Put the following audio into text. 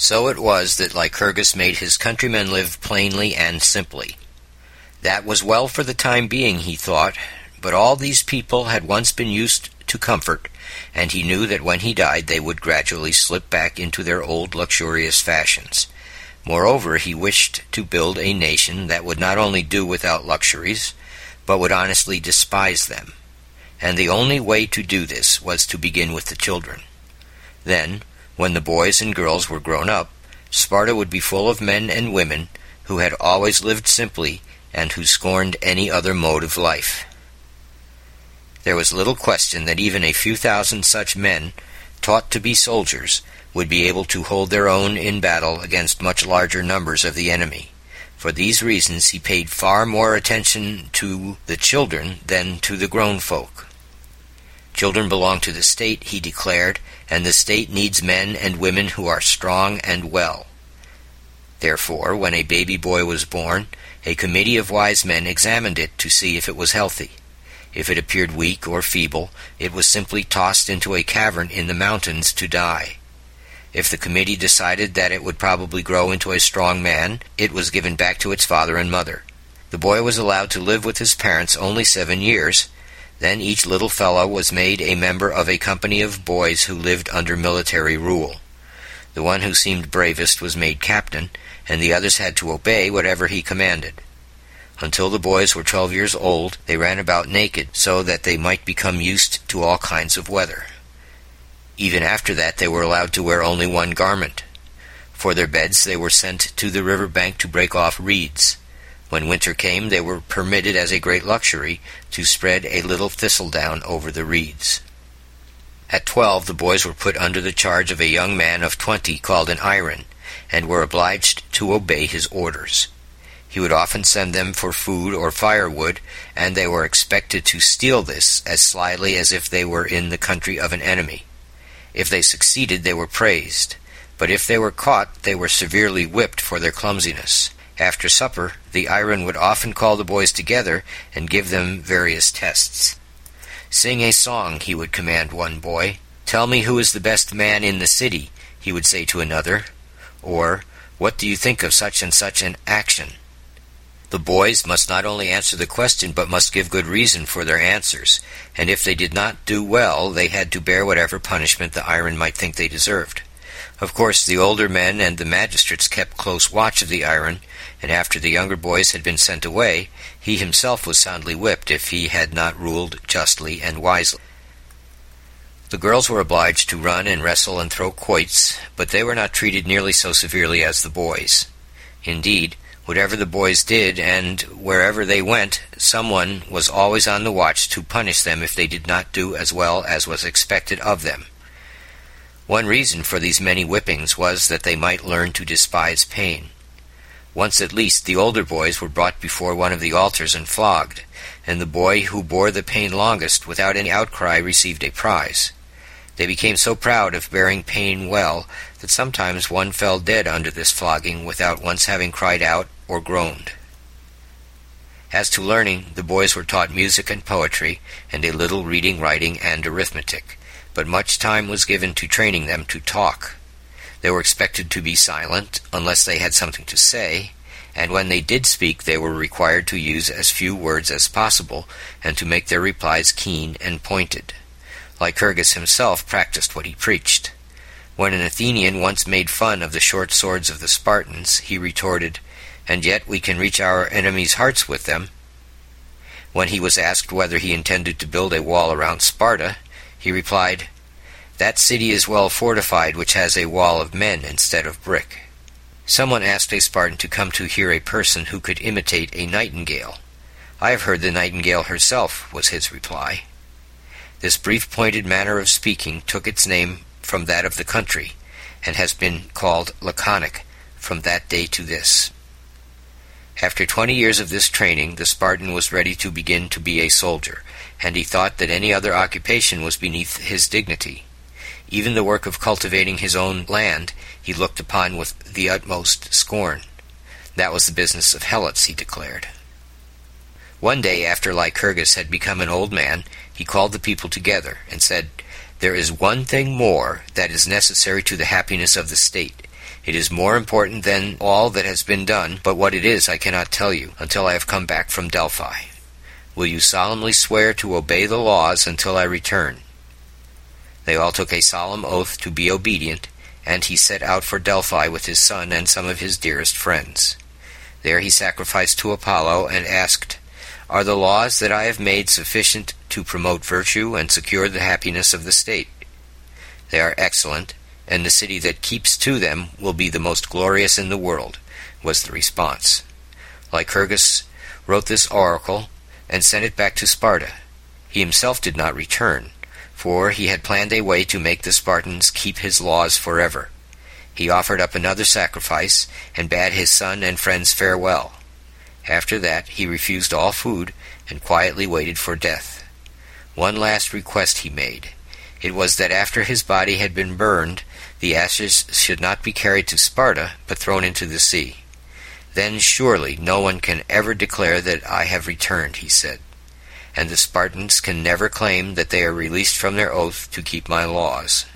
So it was that Lycurgus made his countrymen live plainly and simply. That was well for the time being, he thought, but all these people had once been used to comfort, and he knew that when he died they would gradually slip back into their old luxurious fashions. Moreover, he wished to build a nation that would not only do without luxuries, but would honestly despise them. And the only way to do this was to begin with the children. Then, when the boys and girls were grown up, Sparta would be full of men and women who had always lived simply and who scorned any other mode of life. There was little question that even a few thousand such men, taught to be soldiers, would be able to hold their own in battle against much larger numbers of the enemy. For these reasons he paid far more attention to the children than to the grown folk. Children belong to the state, he declared, and the state needs men and women who are strong and well. Therefore, when a baby boy was born, a committee of wise men examined it to see if it was healthy. If it appeared weak or feeble, it was simply tossed into a cavern in the mountains to die. If the committee decided that it would probably grow into a strong man, it was given back to its father and mother. The boy was allowed to live with his parents only seven years, then each little fellow was made a member of a company of boys who lived under military rule. The one who seemed bravest was made captain, and the others had to obey whatever he commanded. Until the boys were twelve years old, they ran about naked, so that they might become used to all kinds of weather. Even after that, they were allowed to wear only one garment. For their beds, they were sent to the river bank to break off reeds. When winter came, they were permitted as a great luxury to spread a little thistledown over the reeds. At twelve, the boys were put under the charge of a young man of twenty called an iren, and were obliged to obey his orders. He would often send them for food or firewood, and they were expected to steal this as slyly as if they were in the country of an enemy. If they succeeded, they were praised, but if they were caught, they were severely whipped for their clumsiness. After supper, the iren would often call the boys together and give them various tests. Sing a song, he would command one boy. Tell me who is the best man in the city, he would say to another. Or, what do you think of such and such an action? The boys must not only answer the question, but must give good reason for their answers, and if they did not do well, they had to bear whatever punishment the iren might think they deserved. Of course, the older men and the magistrates kept close watch of the iren, and after the younger boys had been sent away, he himself was soundly whipped if he had not ruled justly and wisely. The girls were obliged to run and wrestle and throw quoits, but they were not treated nearly so severely as the boys. Indeed, whatever the boys did and wherever they went, someone was always on the watch to punish them if they did not do as well as was expected of them. One reason for these many whippings was that they might learn to despise pain. Once at least the older boys were brought before one of the altars and flogged, and the boy who bore the pain longest without any outcry received a prize. They became so proud of bearing pain well that sometimes one fell dead under this flogging without once having cried out or groaned. As to learning, the boys were taught music and poetry, and a little reading, writing, and arithmetic but much time was given to training them to talk. They were expected to be silent unless they had something to say, and when they did speak they were required to use as few words as possible and to make their replies keen and pointed. Lycurgus himself practiced what he preached. When an Athenian once made fun of the short swords of the Spartans, he retorted, And yet we can reach our enemies' hearts with them. When he was asked whether he intended to build a wall around Sparta, he replied, That city is well fortified which has a wall of men instead of brick. Someone asked a Spartan to come to hear a person who could imitate a nightingale. I have heard the nightingale herself, was his reply. This brief pointed manner of speaking took its name from that of the country, and has been called laconic from that day to this. After twenty years of this training, the Spartan was ready to begin to be a soldier, and he thought that any other occupation was beneath his dignity. Even the work of cultivating his own land he looked upon with the utmost scorn. That was the business of helots, he declared. One day, after Lycurgus had become an old man, he called the people together and said, There is one thing more that is necessary to the happiness of the state, It is more important than all that has been done, but what it is I cannot tell you until I have come back from Delphi. Will you solemnly swear to obey the laws until I return? They all took a solemn oath to be obedient, and he set out for Delphi with his son and some of his dearest friends. There he sacrificed to Apollo and asked, Are the laws that I have made sufficient to promote virtue and secure the happiness of the state? They are excellent, and the city that keeps to them will be the most glorious in the world, was the response. Lycurgus wrote this oracle and sent it back to Sparta. He himself did not return, for he had planned a way to make the Spartans keep his laws forever. He offered up another sacrifice and bade his son and friends farewell. After that he refused all food and quietly waited for death. One last request he made. It was that after his body had been burned, the ashes should not be carried to Sparta, but thrown into the sea. Then surely no one can ever declare that I have returned, he said, and the Spartans can never claim that they are released from their oath to keep my laws.